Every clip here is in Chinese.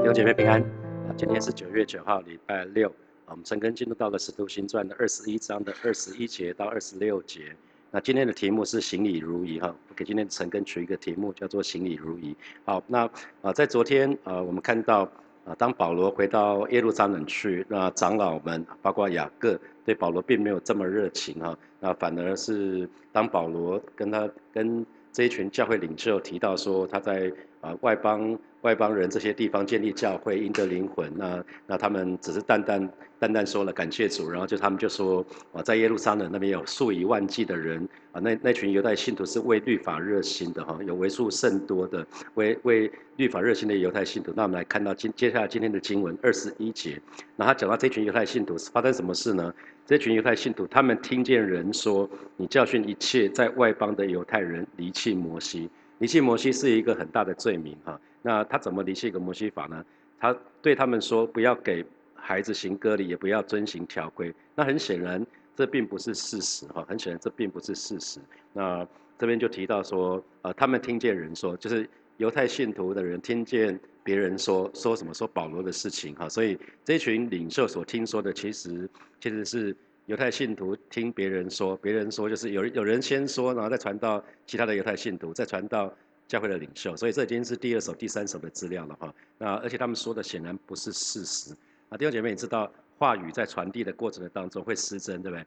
弟兄姐妹平安啊！今天是九月九号，礼拜六。我们陈根进入到了《使徒行传》的二十一章的二十一节到二十六节。那今天的题目是“行礼如仪”哈，给今天陈根取一个题目叫做“行礼如仪”。好，那啊，在昨天啊，我们看到啊，当保罗回到耶路撒冷去，那长老们包括雅各对保罗并没有这么热情哈，那反而是当保罗跟他跟这一群教会领袖提到说他在啊外邦。外邦人这些地方建立教会，赢得灵魂。那那他们只是淡淡淡淡说了感谢主，然后就他们就说啊，在耶路撒冷那边有数以万计的人啊，那那群犹太信徒是为律法热心的哈，有为数甚多的为为律法热心的犹太信徒。那我们来看到今接下来今天的经文二十一节，那他讲到这群犹太信徒是发生什么事呢？这群犹太信徒他们听见人说，你教训一切在外邦的犹太人离弃摩西，离弃摩西是一个很大的罪名哈。那他怎么离弃一个摩西法呢？他对他们说，不要给孩子行割礼，也不要遵行条规。那很显然，这并不是事实哈。很显然，这并不是事实。那这边就提到说，呃，他们听见人说，就是犹太信徒的人听见别人说说什么，说保罗的事情哈。所以这群领袖所听说的，其实其实是犹太信徒听别人说，别人说就是有有人先说，然后再传到其他的犹太信徒，再传到。教会的领袖，所以这已经是第二手、第三手的资料了哈。那而且他们说的显然不是事实。啊，弟兄姐妹，你知道话语在传递的过程的当中会失真，对不对？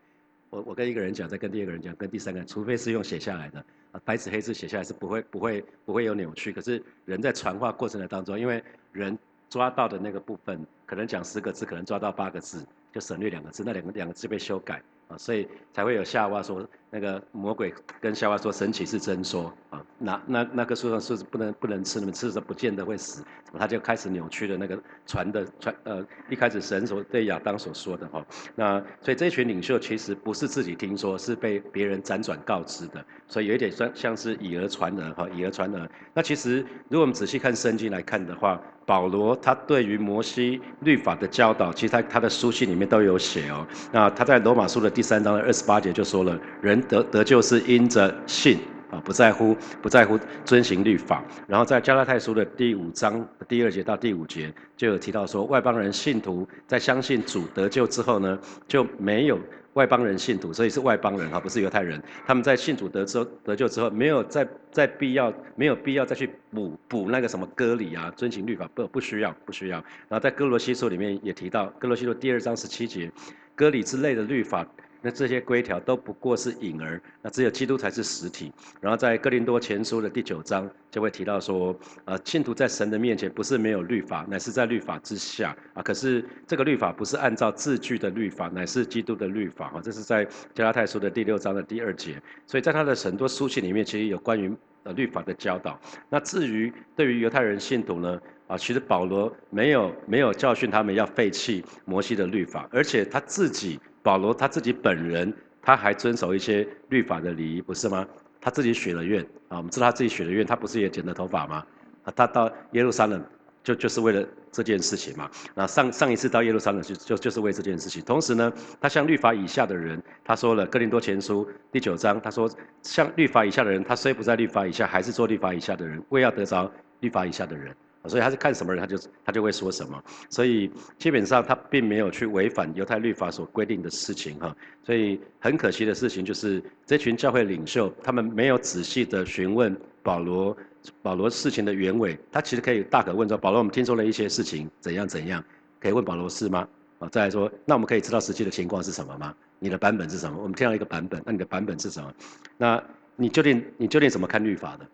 我我跟一个人讲，再跟第二个人讲，跟第三个人，除非是用写下来的啊，白纸黑字写下来是不会不会不会有扭曲。可是人在传话过程的当中，因为人抓到的那个部分，可能讲十个字，可能抓到八个字，就省略两个字，那两个两个字被修改啊，所以才会有夏娃说那个魔鬼跟夏娃说神奇是真说啊。那那那棵树上是不能不能吃，你们吃着不见得会死，他就开始扭曲了那个传的传呃一开始神所对亚当所说的哈，那所以这群领袖其实不是自己听说，是被别人辗转告知的，所以有一点像像是以讹传讹哈，以讹传讹。那其实如果我们仔细看圣经来看的话，保罗他对于摩西律法的教导，其实他他的书信里面都有写哦。那他在罗马书的第三章的二十八节就说了，人得得救是因着信。啊，不在乎不在乎遵行律法，然后在加拉太书的第五章第二节到第五节就有提到说，外邦人信徒在相信主得救之后呢，就没有外邦人信徒，所以是外邦人哈，不是犹太人。他们在信主得之后得救之后，没有再再必要没有必要再去补补那个什么割礼啊，遵行律法不不需要不需要。然后在哥罗西书里面也提到，哥罗西书第二章十七节，割礼之类的律法。那这些规条都不过是影儿，那只有基督才是实体。然后在哥林多前书的第九章就会提到说，呃，信徒在神的面前不是没有律法，乃是在律法之下啊。可是这个律法不是按照字句的律法，乃是基督的律法啊。这是在加拉太书的第六章的第二节。所以在他的很多书信里面，其实有关于呃律法的教导。那至于对于犹太人信徒呢，啊，其实保罗没有没有教训他们要废弃摩西的律法，而且他自己。保罗他自己本人，他还遵守一些律法的礼仪，不是吗？他自己许了愿啊，我们知道他自己许了愿，他不是也剪了头发吗？啊，他到耶路撒冷就就是为了这件事情嘛。那上上一次到耶路撒冷就就就是为这件事情。同时呢，他向律法以下的人，他说了《哥林多前书》第九章，他说向律法以下的人，他虽不在律法以下，还是做律法以下的人，为要得着律法以下的人。所以他是看什么人，他就他就会说什么。所以基本上他并没有去违反犹太律法所规定的事情哈。所以很可惜的事情就是这群教会领袖他们没有仔细的询问保罗保罗事情的原委。他其实可以大可问说：保罗，我们听说了一些事情，怎样怎样？可以问保罗是吗？啊，再来说，那我们可以知道实际的情况是什么吗？你的版本是什么？我们听到一个版本，那你的版本是什么？那你究竟你究竟怎么看律法的？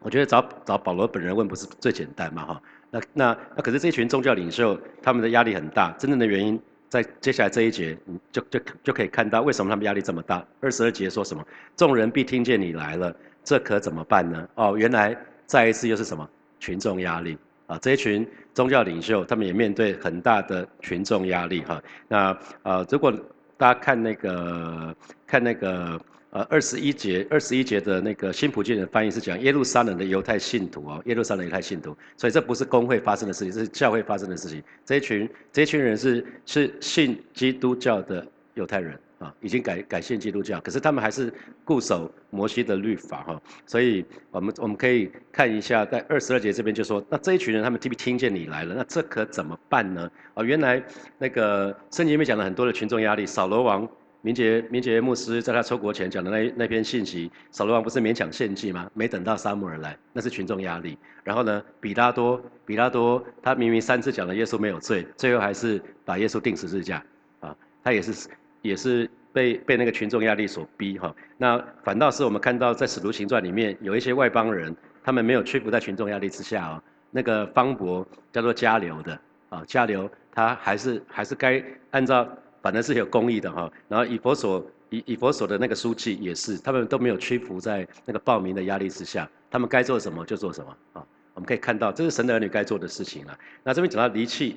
我觉得找找保罗本人问不是最简单嘛哈？那那那可是这群宗教领袖他们的压力很大，真正的原因在接下来这一节，就就就可以看到为什么他们压力这么大。二十二节说什么？众人必听见你来了，这可怎么办呢？哦，原来再一次又是什么？群众压力啊！这一群宗教领袖他们也面对很大的群众压力哈。那呃，如果大家看那个看那个。呃，二十一节，二十一节的那个新普京的翻译是讲耶路撒冷的犹太信徒哦，耶路撒冷犹太信徒，所以这不是工会发生的事情，这是教会发生的事情。这一群这一群人是是信基督教的犹太人啊，已经改改信基督教，可是他们还是固守摩西的律法哈，所以我们我们可以看一下，在二十二节这边就说，那这一群人他们听听见你来了，那这可怎么办呢？啊，原来那个圣经里面讲了很多的群众压力，扫罗王明杰明杰牧师在他出国前讲的那那篇信息，扫罗王不是勉强献祭吗？没等到撒母耳来，那是群众压力。然后呢，比拉多比拉多他明明三次讲了耶稣没有罪，最后还是把耶稣钉十字架，啊，他也是。也是被被那个群众压力所逼哈，那反倒是我们看到在使徒行传里面有一些外邦人，他们没有屈服在群众压力之下哦。那个方伯叫做加流的啊，加流他还是还是该按照反正是有公益的哈。然后以佛所以以佛所的那个书记也是，他们都没有屈服在那个报名的压力之下，他们该做什么就做什么啊。我们可以看到这是神的儿女该做的事情啊。那这边讲到离弃。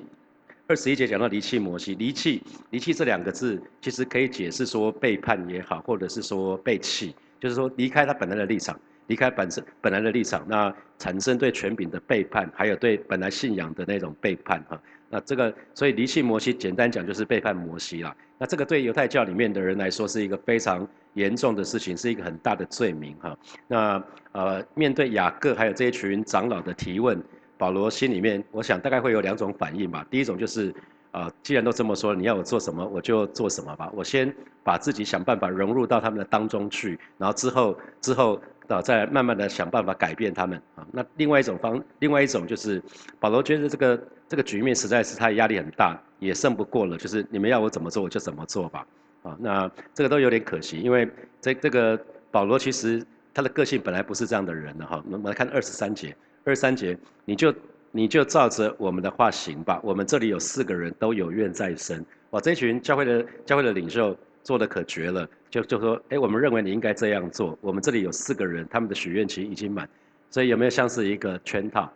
二十一节讲到离弃摩西，离弃离弃这两个字，其实可以解释说背叛也好，或者是说背弃，就是说离开他本来的立场，离开本身本来的立场，那产生对权柄的背叛，还有对本来信仰的那种背叛哈。那这个所以离弃摩西，简单讲就是背叛摩西啦。那这个对犹太教里面的人来说是一个非常严重的事情，是一个很大的罪名哈。那呃面对雅各还有这一群长老的提问。保罗心里面，我想大概会有两种反应吧。第一种就是，啊，既然都这么说，你要我做什么，我就做什么吧。我先把自己想办法融入到他们的当中去，然后之后之后啊，再慢慢的想办法改变他们啊。那另外一种方，另外一种就是，保罗觉得这个这个局面实在是他压力很大，也胜不过了。就是你们要我怎么做，我就怎么做吧。啊，那这个都有点可惜，因为这这个保罗其实他的个性本来不是这样的人的哈。我们来看二十三节。二十三节，你就你就照着我们的话行吧。我们这里有四个人都有愿在身。哇，这群教会的教会的领袖做的可绝了，就就说，哎，我们认为你应该这样做。我们这里有四个人，他们的许愿期已经满，所以有没有像是一个圈套？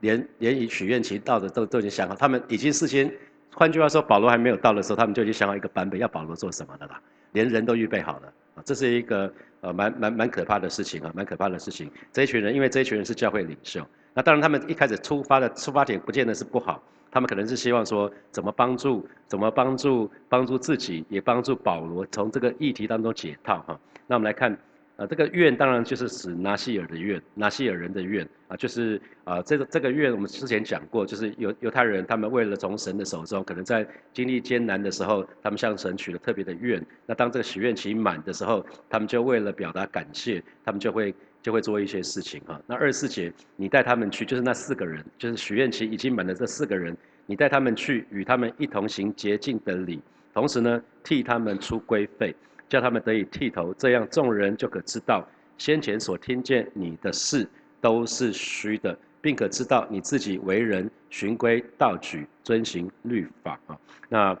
连连以许愿祈到的都都已经想好，他们已经事先，换句话说，保罗还没有到的时候，他们就已经想好一个版本要保罗做什么的啦，连人都预备好了。啊，这是一个。呃，蛮蛮蛮可怕的事情啊，蛮可怕的事情。这一群人，因为这一群人是教会领袖，那当然他们一开始出发的出发点不见得是不好，他们可能是希望说怎么帮助，怎么帮助帮助自己，也帮助保罗从这个议题当中解套哈。那我们来看。啊，这个愿当然就是指拿西尔的愿，拿西尔人的愿啊，就是啊，这个这个愿我们之前讲过，就是犹犹太人他们为了从神的手中，可能在经历艰难的时候，他们向神许了特别的愿。那当这个许愿期满的时候，他们就为了表达感谢，他们就会就会做一些事情哈。那二十四节，你带他们去，就是那四个人，就是许愿期已经满的这四个人，你带他们去，与他们一同行洁净的礼，同时呢，替他们出规费。叫他们得以剃头，这样众人就可知道先前所听见你的事都是虚的，并可知道你自己为人循规蹈矩，遵行律法啊。那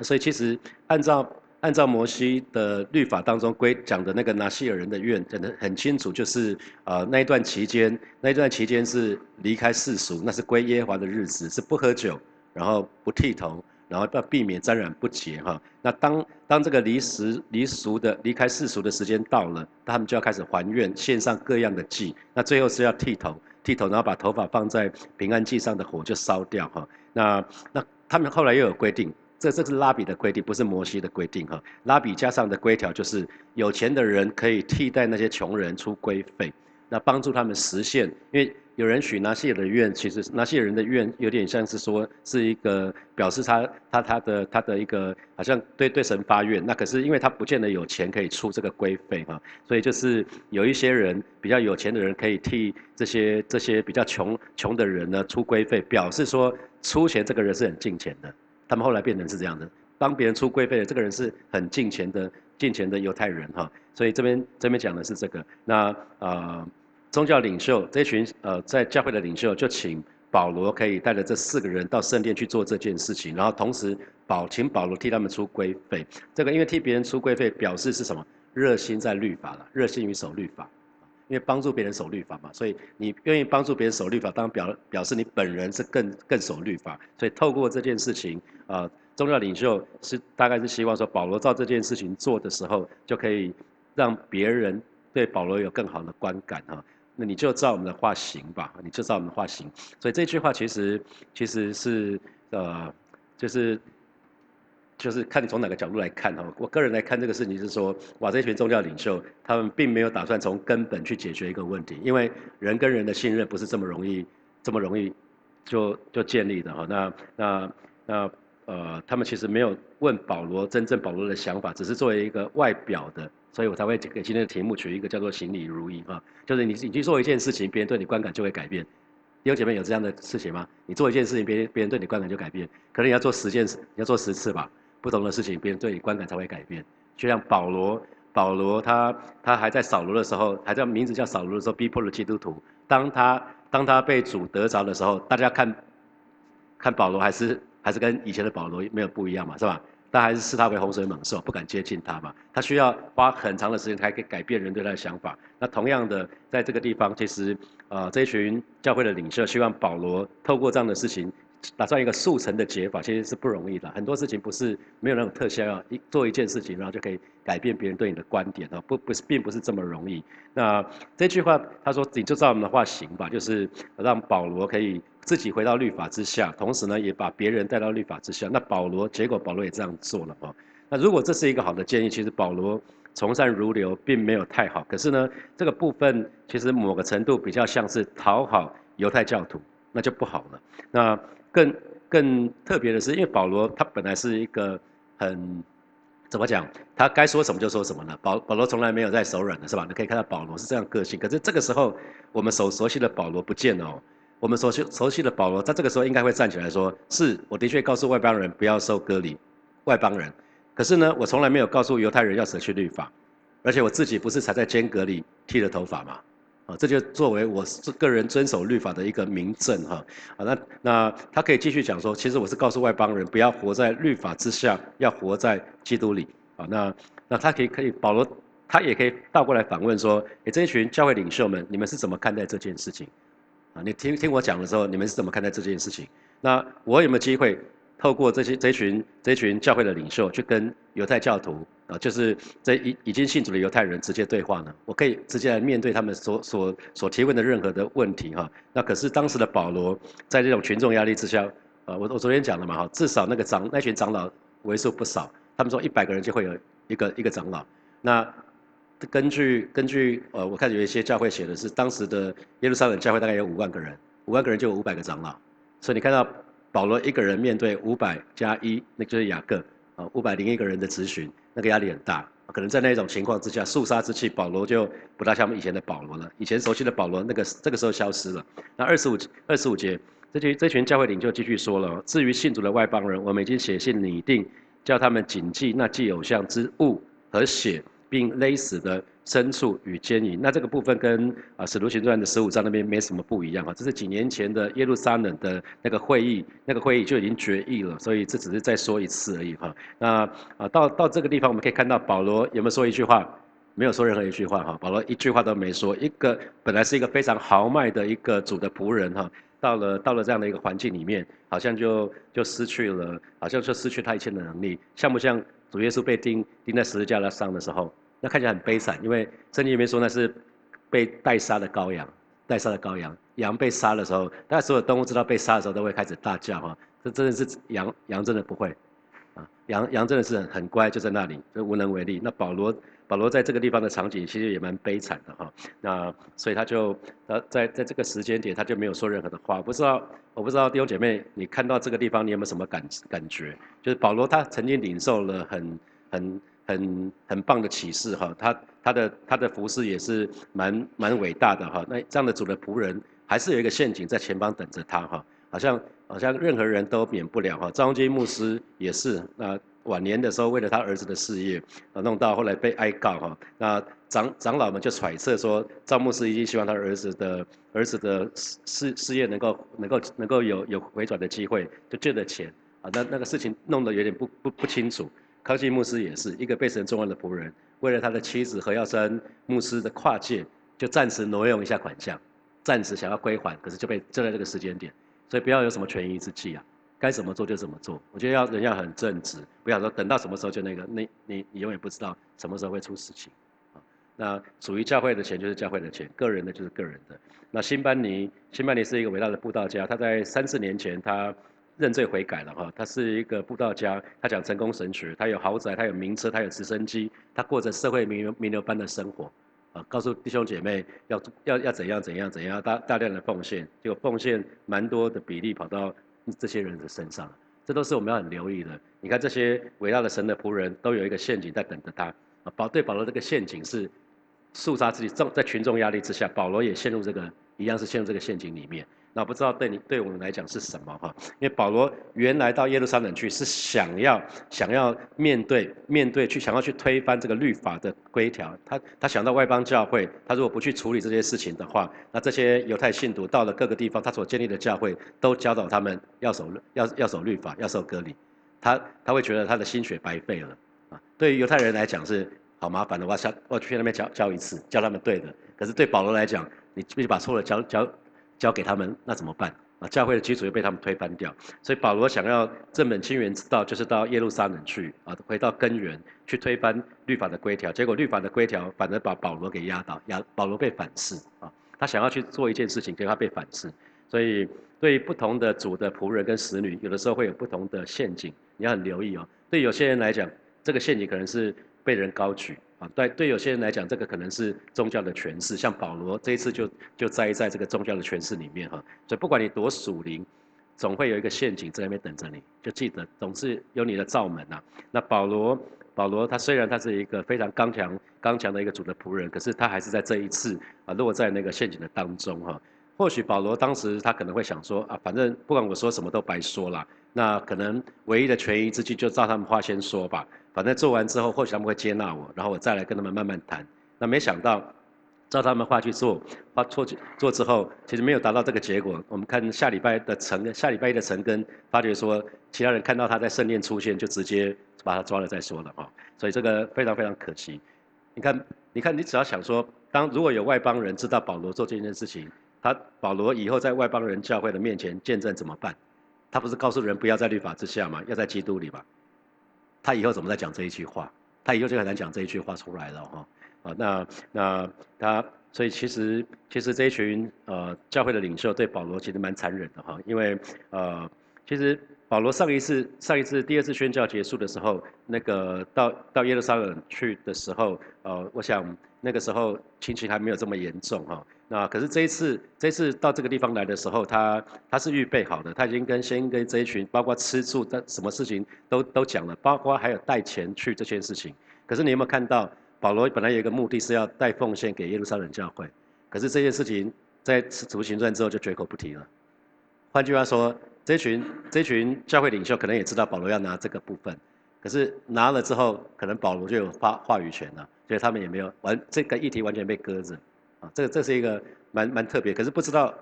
所以其实按照按照摩西的律法当中规讲的那个拿西尔人的愿，讲得很清楚，就是呃那一段期间，那一段期间是离开世俗，那是归耶华的日子，是不喝酒，然后不剃头。然后要避免沾染不洁哈，那当当这个离时离俗的离开世俗的时间到了，他们就要开始还愿，献上各样的祭。那最后是要剃头，剃头，然后把头发放在平安祭上的火就烧掉哈。那那他们后来又有规定，这这是拉比的规定，不是摩西的规定哈。拉比加上的规条就是有钱的人可以替代那些穷人出规费，那帮助他们实现，因为。有人许拿西尔的愿，其实拿西尔人的愿有点像是说是一个表示他他他的他的一个好像对对神发愿，那可是因为他不见得有钱可以出这个规费哈，所以就是有一些人比较有钱的人可以替这些这些比较穷穷的人呢出规费，表示说出钱这个人是很敬钱的。他们后来变成是这样的，帮别人出规费的这个人是很敬钱的敬钱的犹太人哈，所以这边这边讲的是这个，那呃。宗教领袖这群呃，在教会的领袖就请保罗可以带着这四个人到圣殿去做这件事情，然后同时保请保罗替他们出规费。这个因为替别人出规费，表示是什么？热心在律法了，热心于守律法。因为帮助别人守律法嘛，所以你愿意帮助别人守律法，当然表表示你本人是更更守律法。所以透过这件事情，呃，宗教领袖是大概是希望说，保罗照这件事情做的时候，就可以让别人对保罗有更好的观感哈。那你就照我们的话行吧，你就照我们的话行。所以这句话其实其实是呃，就是就是看从哪个角度来看哈。我个人来看这个事情是说，哇，这群宗教领袖他们并没有打算从根本去解决一个问题，因为人跟人的信任不是这么容易这么容易就就建立的哈。那那那呃，他们其实没有问保罗真正保罗的想法，只是作为一个外表的，所以我才会给今天的题目取一个叫做行礼如仪啊，就是你你去做一件事情，别人对你观感就会改变。有姐妹有这样的事情吗？你做一件事情，别人别人对你观感就改变。可能你要做十件事，你要做十次吧，不同的事情，别人对你观感才会改变。就像保罗，保罗他他还在扫罗的时候，还在名字叫扫罗的时候，逼迫了基督徒。当他当他被主得着的时候，大家看看保罗还是还是跟以前的保罗没有不一样嘛，是吧？但还是视他为洪水猛兽，不敢接近他嘛。他需要花很长的时间才可以改变人对他的想法。那同样的，在这个地方，其实，呃，这群教会的领袖希望保罗透过这样的事情，打算一个速成的解法，其实是不容易的。很多事情不是没有那种特效药，一做一件事情，然后就可以改变别人对你的观点啊，不不是，并不是这么容易。那这句话他说，你就照我们的话行吧，就是让保罗可以。自己回到律法之下，同时呢，也把别人带到律法之下。那保罗，结果保罗也这样做了哦。那如果这是一个好的建议，其实保罗从善如流，并没有太好。可是呢，这个部分其实某个程度比较像是讨好犹太教徒，那就不好了。那更更特别的是，因为保罗他本来是一个很怎么讲，他该说什么就说什么呢？保保罗从来没有在手软的，是吧？你可以看到保罗是这样个性。可是这个时候，我们所熟悉的保罗不见了哦。我们熟悉熟悉的保罗，在这个时候应该会站起来说：“是我的确告诉外邦人不要受割礼，外邦人。可是呢，我从来没有告诉犹太人要舍去律法，而且我自己不是才在间隔里剃了头发嘛？啊，这就作为我个人遵守律法的一个明证哈。啊，那那他可以继续讲说，其实我是告诉外邦人不要活在律法之下，要活在基督里。啊，那那他可以可以保罗，他也可以倒过来反问说：，诶，这一群教会领袖们，你们是怎么看待这件事情？啊，你听听我讲的时候，你们是怎么看待这件事情？那我有没有机会透过这些这群这群教会的领袖去跟犹太教徒啊，就是这已已经信主的犹太人直接对话呢？我可以直接来面对他们所所所提问的任何的问题哈。那可是当时的保罗在这种群众压力之下，啊，我我昨天讲了嘛哈，至少那个长那群长老为数不少，他们说一百个人就会有一个一个长老。那根据根据呃，我看有一些教会写的是，当时的耶路撒冷教会大概有五万个人，五万个人就有五百个长老，所以你看到保罗一个人面对五百加一，那就是雅各啊，五百零一个人的咨询，那个压力很大。可能在那种情况之下，肃杀之气，保罗就不大像我们以前的保罗了。以前熟悉的保罗，那个这个时候消失了。那二十五二十五节，这群这群教会领袖继续说了，至于信主的外邦人，我们已经写信拟定，叫他们谨记那祭偶像之物和血。并勒死的牲畜与奸淫，那这个部分跟啊《使徒行传》的十五章那边没什么不一样啊，这是几年前的耶路撒冷的那个会议，那个会议就已经决议了，所以这只是再说一次而已哈。那啊到到这个地方，我们可以看到保罗有没有说一句话？没有说任何一句话哈，保罗一句话都没说。一个本来是一个非常豪迈的一个主的仆人哈，到了到了这样的一个环境里面，好像就就失去了，好像就失去他一切的能力，像不像主耶稣被钉钉在十字架上的时候？那看起来很悲惨，因为圣经里面说那是被代杀的羔羊，代杀的羔羊，羊被杀的时候，大家所有动物知道被杀的时候都会开始大叫哈，这真的是羊，羊真的不会，啊，羊羊真的是很很乖，就在那里，就无能为力。那保罗保罗在这个地方的场景其实也蛮悲惨的哈，那所以他就呃在在这个时间点他就没有说任何的话，不知道我不知道弟兄姐妹你看到这个地方你有没有什么感感觉？就是保罗他曾经领受了很很。很很棒的启示哈，他他的他的服饰也是蛮蛮伟大的哈。那这样的主的仆人，还是有一个陷阱在前方等着他哈。好像好像任何人都免不了哈。张金牧师也是，那晚年的时候为了他儿子的事业，啊弄到后来被哀告哈。那长长老们就揣测说，赵牧师一定希望他儿子的儿子的事事业能够能够能够有有回转的机会，就借的钱啊。那那个事情弄得有点不不不清楚。康熙牧师也是一个被神重要的仆人，为了他的妻子何耀生牧师的跨界，就暂时挪用一下款项，暂时想要归还，可是就被就在这个时间点，所以不要有什么权宜之计啊，该怎么做就怎么做。我觉得要人要很正直，不要说等到什么时候就那个，那你你永远不知道什么时候会出事情。那属于教会的钱就是教会的钱，个人的就是个人的。那辛班尼，辛班尼是一个伟大的布道家，他在三四年前他。认罪悔改了哈。他是一个布道家，他讲成功神学，他有豪宅，他有名车，他有直升机，他过着社会名流名流般的生活。啊，告诉弟兄姐妹要要要怎样怎样怎样大大量的奉献，结果奉献蛮多的比例跑到这些人的身上，这都是我们要很留意的。你看这些伟大的神的仆人都有一个陷阱在等着他啊。保对保罗这个陷阱是肃杀自己，在在群众压力之下，保罗也陷入这个一样是陷入这个陷阱里面。那不知道对你对我们来讲是什么哈？因为保罗原来到耶路撒冷去是想要想要面对面对去想要去推翻这个律法的规条，他他想到外邦教会，他如果不去处理这些事情的话，那这些犹太信徒到了各个地方，他所建立的教会都教导他们要守要要守律法，要守割礼，他他会觉得他的心血白费了啊。对于犹太人来讲是好麻烦的，我要我去那边教教一次，教他们对的。可是对保罗来讲，你必须把错的教教。交给他们，那怎么办啊？教会的基础又被他们推翻掉，所以保罗想要正本清源之道，就是到耶路撒冷去啊，回到根源，去推翻律法的规条。结果律法的规条反而把保罗给压倒，压保罗被反噬啊。他想要去做一件事情，结果他被反噬。所以对不同的主的仆人跟使女，有的时候会有不同的陷阱，你要很留意哦。对有些人来讲，这个陷阱可能是被人高举。对对，有些人来讲，这个可能是宗教的诠释。像保罗这一次就就栽在这个宗教的诠释里面哈。所以不管你多属灵，总会有一个陷阱在那边等着你。就记得总是有你的罩门呐。那保罗保罗他虽然他是一个非常刚强刚强的一个主的仆人，可是他还是在这一次啊落在那个陷阱的当中哈。或许保罗当时他可能会想说啊，反正不管我说什么都白说了。那可能唯一的权宜之计就照他们话先说吧。反正做完之后，或许他们会接纳我，然后我再来跟他们慢慢谈。那没想到，照他们话去做，话做做之后，其实没有达到这个结果。我们看下礼拜的陈，下礼拜一的陈根，发觉说，其他人看到他在圣殿出现，就直接把他抓了再说了哈。所以这个非常非常可惜。你看，你看，你只要想说，当如果有外邦人知道保罗做这件事情，他保罗以后在外邦人教会的面前见证怎么办？他不是告诉人不要在律法之下吗？要在基督里吧？他以后怎么再讲这一句话？他以后就很难讲这一句话出来了哈。啊，那那他，所以其实其实这一群呃教会的领袖对保罗其实蛮残忍的哈，因为呃其实保罗上一次上一次第二次宣教结束的时候，那个到到耶路撒冷去的时候，呃，我想那个时候情形还没有这么严重哈。那可是这一次，这一次到这个地方来的时候，他他是预备好的，他已经跟先跟这一群，包括吃住的什么事情都都讲了，包括还有带钱去这件事情。可是你有没有看到，保罗本来有一个目的是要带奉献给耶路撒冷教会，可是这件事情在使徒行传之后就绝口不提了。换句话说，这群这群教会领袖可能也知道保罗要拿这个部分，可是拿了之后，可能保罗就有话话语权了，所以他们也没有完这个议题完全被搁着。这这是一个蛮蛮特别，可是不知道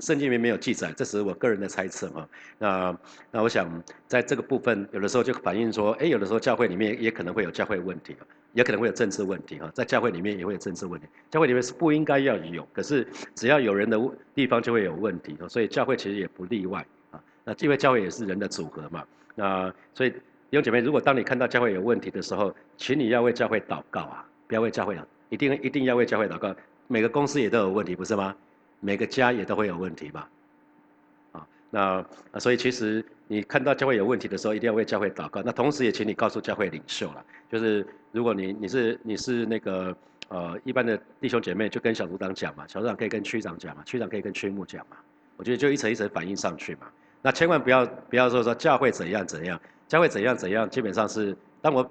圣经里面没有记载，这是我个人的猜测哈。那那我想在这个部分，有的时候就反映说，哎，有的时候教会里面也可能会有教会问题，也可能会有政治问题哈。在教会里面也会有政治问题，教会里面是不应该要有，可是只要有人的地方就会有问题，所以教会其实也不例外啊。那因为教会也是人的组合嘛，那所以弟兄姐妹，如果当你看到教会有问题的时候，请你要为教会祷告啊，不要为教会啊，一定一定要为教会祷告。每个公司也都有问题，不是吗？每个家也都会有问题吧？啊，那所以其实你看到教会有问题的时候，一定要为教会祷告。那同时也请你告诉教会领袖了，就是如果你你是你是那个呃一般的弟兄姐妹，就跟小组长讲嘛，小组长可以跟区长讲嘛，区长可以跟区牧讲嘛。我觉得就一层一层反映上去嘛。那千万不要不要说说教会怎样怎样，教会怎样怎样，基本上是当我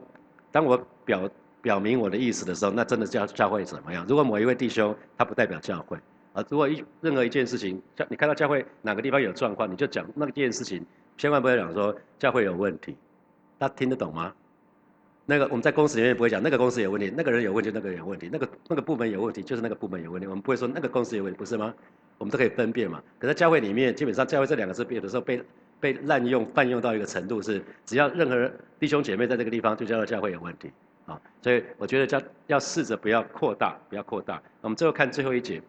当我表。表明我的意思的时候，那真的教教会怎么样？如果某一位弟兄他不代表教会啊，如果一任何一件事情，教你看到教会哪个地方有状况，你就讲那件事情，千万不要讲说教会有问题，他听得懂吗？那个我们在公司里面不会讲那个公司有问题，那个人有问题，那个人有问题，那个那个部门有问题，就是那个部门有问题，我们不会说那个公司有问题，不是吗？我们都可以分辨嘛。可是教会里面，基本上教会这两个字有的时候被被滥用泛用到一个程度，是只要任何弟兄姐妹在这个地方，就叫做教会有问题。啊，所以我觉得叫要试着不要扩大，不要扩大。我们最后看最后一节，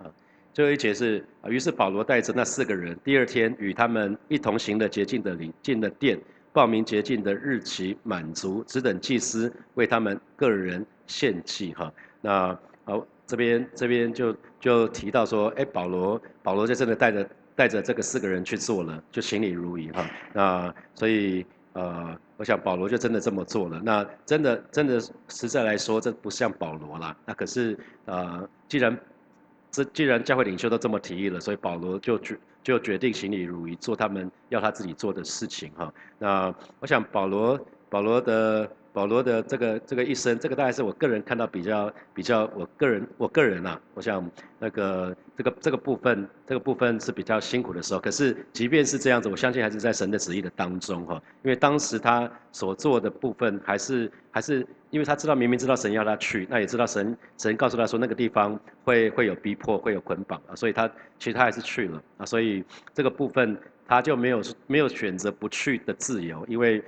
啊，最后一节是啊，于是保罗带着那四个人，第二天与他们一同行的洁净的礼进了殿，报名洁净的日期满足，只等祭司为他们个人献祭。哈，那好，这边这边就就提到说，哎，保罗保罗就真的带着带着这个四个人去做了，就行礼如仪哈。那所以呃，我想保罗就真的这么做了。那真的真的实在来说，这不像保罗啦。那可是呃，既然这既然教会领袖都这么提议了，所以保罗就决就决定行礼如仪，做他们要他自己做的事情哈。那我想保罗保罗的。保罗的这个这个一生，这个大概是我个人看到比较比较，我个人我个人啊，我想那个这个这个部分这个部分是比较辛苦的时候。可是即便是这样子，我相信还是在神的旨意的当中哈。因为当时他所做的部分，还是还是因为他知道明明知道神要他去，那也知道神神告诉他说那个地方会会有逼迫，会有捆绑啊，所以他其实他还是去了啊。所以这个部分他就没有没有选择不去的自由，因为。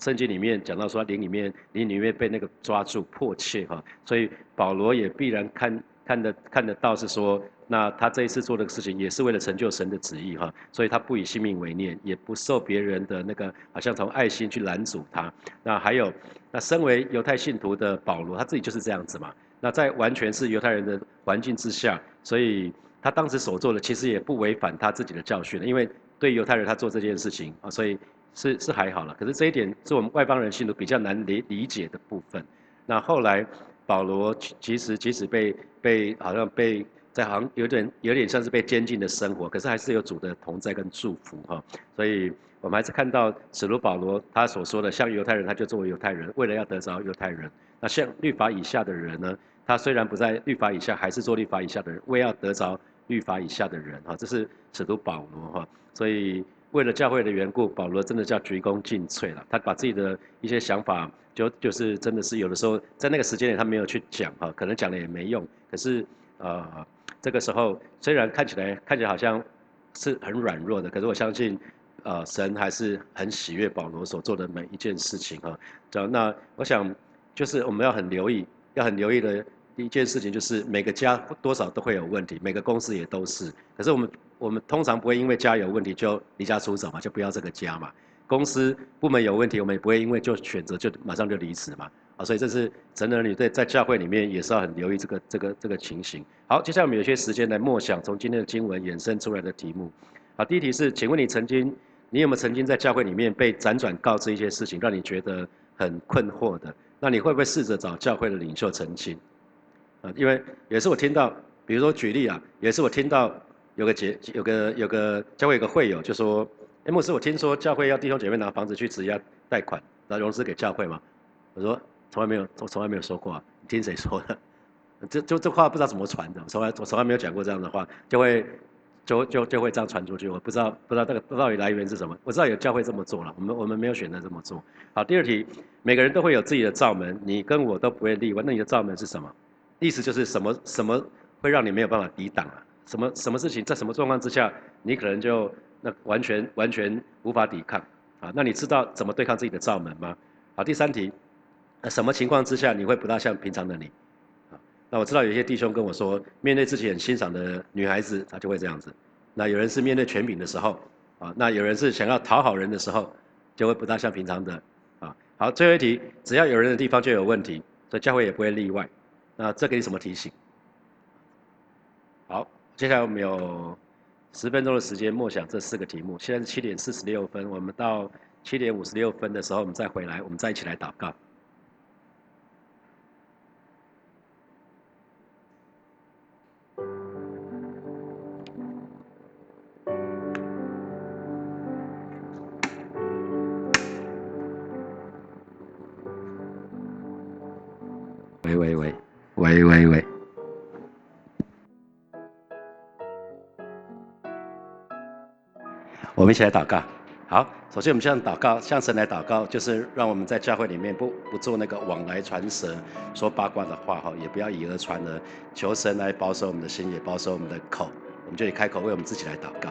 圣经里面讲到说，灵里面灵里面被那个抓住迫切哈，所以保罗也必然看看得看得到是说，那他这一次做的事情也是为了成就神的旨意哈，所以他不以性命为念，也不受别人的那个好像从爱心去拦阻他。那还有，那身为犹太信徒的保罗，他自己就是这样子嘛。那在完全是犹太人的环境之下，所以他当时所做的其实也不违反他自己的教训，因为对犹太人他做这件事情啊，所以。是是还好了，可是这一点是我们外邦人信徒比较难理理解的部分。那后来保罗其实即使被被好像被在好像有点有点像是被监禁的生活，可是还是有主的同在跟祝福哈。所以我们还是看到使徒保罗他所说的，像犹太人他就作为犹太人，为了要得着犹太人。那像律法以下的人呢，他虽然不在律法以下，还是做律法以下的人，为要得着律法以下的人哈。这是使徒保罗哈，所以。为了教会的缘故，保罗真的叫鞠躬尽瘁了。他把自己的一些想法，就就是真的是有的时候在那个时间里他没有去讲哈，可能讲了也没用。可是呃，这个时候虽然看起来看起来好像是很软弱的，可是我相信，呃，神还是很喜悦保罗所做的每一件事情哈。这，那我想就是我们要很留意，要很留意的一件事情就是每个家多少都会有问题，每个公司也都是。可是我们。我们通常不会因为家有问题就离家出走嘛，就不要这个家嘛。公司部门有问题，我们也不会因为就选择就马上就离职嘛。啊，所以这是成人女在在教会里面也是要很留意这个这个这个情形。好，接下来我们有些时间来默想从今天的经文衍生出来的题目。好，第一题是，请问你曾经你有没有曾经在教会里面被辗转告知一些事情，让你觉得很困惑的？那你会不会试着找教会的领袖澄清？啊，因为也是我听到，比如说举例啊，也是我听到。有个结，有个有个教会有个会友就说：“哎，牧师，我听说教会要弟兄姐妹拿房子去质押贷款，拿融资给教会吗？”我说：“从来没有，我从来没有说过啊，你听谁说的？这就这话不知道怎么传的，从来我从来没有讲过这样的话，就会就就就会这样传出去。我不知道不知道这个到底来源是什么。我知道有教会这么做了，我们我们没有选择这么做。好，第二题，每个人都会有自己的罩门，你跟我都不会例外。那你的罩门是什么？意思就是什么什么会让你没有办法抵挡啊？”什么什么事情在什么状况之下，你可能就那完全完全无法抵抗啊？那你知道怎么对抗自己的罩门吗？好，第三题，什么情况之下你会不大像平常的你？啊，那我知道有些弟兄跟我说，面对自己很欣赏的女孩子，他就会这样子。那有人是面对权柄的时候，啊，那有人是想要讨好人的时候，就会不大像平常的。啊，好，最后一题，只要有人的地方就有问题，所以教会也不会例外。那这给你什么提醒？好。接下来我们有十分钟的时间默想这四个题目。现在是七点四十六分，我们到七点五十六分的时候，我们再回来，我们再一起来祷告。喂喂喂，喂喂喂。我们一起来祷告。好，首先我们向祷告，向神来祷告，就是让我们在教会里面不不做那个往来传舌、说八卦的话哈，也不要以讹传讹。求神来保守我们的心，也保守我们的口。我们就以开口为我们自己来祷告。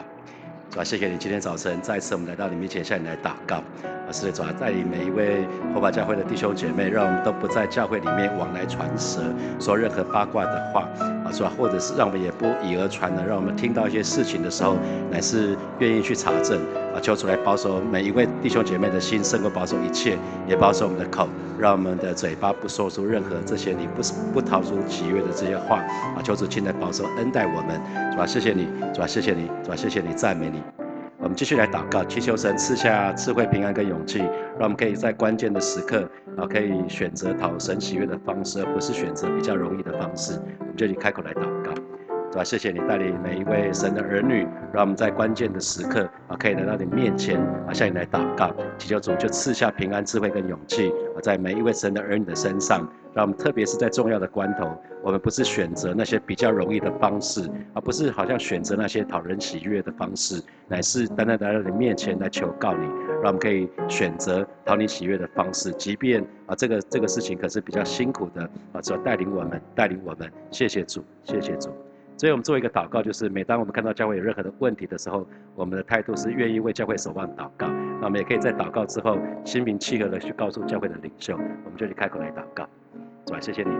主啊，谢谢你今天早晨再次我们来到你面前向你来祷告。是，主啊，带领每一位火把教会的弟兄姐妹，让我们都不在教会里面往来传舌，说任何八卦的话。啊，是吧？或者是让我们也不以讹传讹，让我们听到一些事情的时候，乃是愿意去查证啊，求主来保守每一位弟兄姐妹的心，胜过保守一切，也保守我们的口，让我们的嘴巴不说出任何这些你不不逃出喜悦的这些话啊，求主亲来保守恩待我们，是吧？谢谢你，是吧？谢谢你，是吧？谢谢你，赞美你。我们继续来祷告，祈求神赐下智慧、平安跟勇气，让我们可以在关键的时刻啊，可以选择讨神喜悦的方式，而不是选择比较容易的方式。我们就以开口来祷告，是吧？谢谢你带领每一位神的儿女，让我们在关键的时刻啊，可以来到你面前啊，向你来祷告，祈求主就赐下平安、智慧跟勇气啊，在每一位神的儿女的身上。让我们特别是在重要的关头，我们不是选择那些比较容易的方式，而不是好像选择那些讨人喜悦的方式，乃是单单来到你面前来求告你，让我们可以选择讨你喜悦的方式，即便啊这个这个事情可是比较辛苦的啊，主要带领我们，带领我们，谢谢主，谢谢主。所以我们做一个祷告，就是每当我们看到教会有任何的问题的时候，我们的态度是愿意为教会守望祷告。那我们也可以在祷告之后心平气和的去告诉教会的领袖，我们就去开口来祷告。主啊，谢谢你，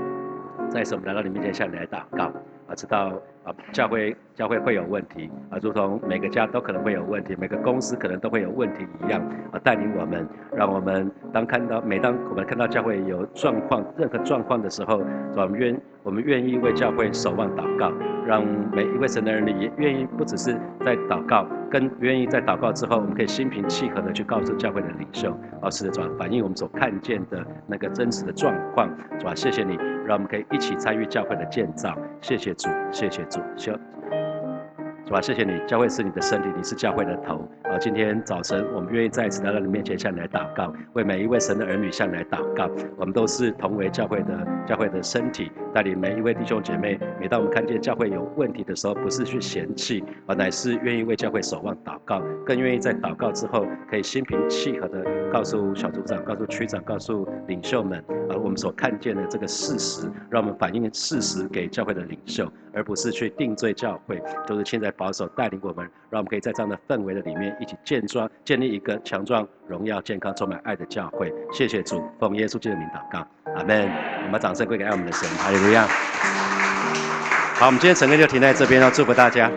再一次我们来到你面前向你来祷告啊，知道啊教会教会会有问题啊，如同每个家都可能会有问题，每个公司可能都会有问题一样啊，带领我们，让我们当看到每当我们看到教会有状况任何状况的时候，我们愿我们愿意为教会守望祷告。让每一位神的人也愿意，不只是在祷告，更愿意在祷告之后，我们可以心平气和的去告诉教会的领袖，老师的主反映我们所看见的那个真实的状况，是吧？谢谢你，让我们可以一起参与教会的建造。谢谢主，谢谢主，谢。好吧？谢谢你，教会是你的身体，你是教会的头。啊，今天早晨我们愿意再一次来到你面前，向你来祷告，为每一位神的儿女向你来祷告。我们都是同为教会的教会的身体，带领每一位弟兄姐妹。每当我们看见教会有问题的时候，不是去嫌弃，而乃是愿意为教会守望祷告，更愿意在祷告之后，可以心平气和的告诉小组长、告诉区长、告诉领袖们，而我们所看见的这个事实，让我们反映事实给教会的领袖。而不是去定罪教会，都是现在保守带领我们，让我们可以在这样的氛围的里面一起建装建立一个强壮、荣耀、健康、充满爱的教会。谢谢主，奉耶稣基督的名祷告，阿门。我们掌声归给爱我们的神，哈利路亚。好，我们今天整个就停在这边，要祝福大家。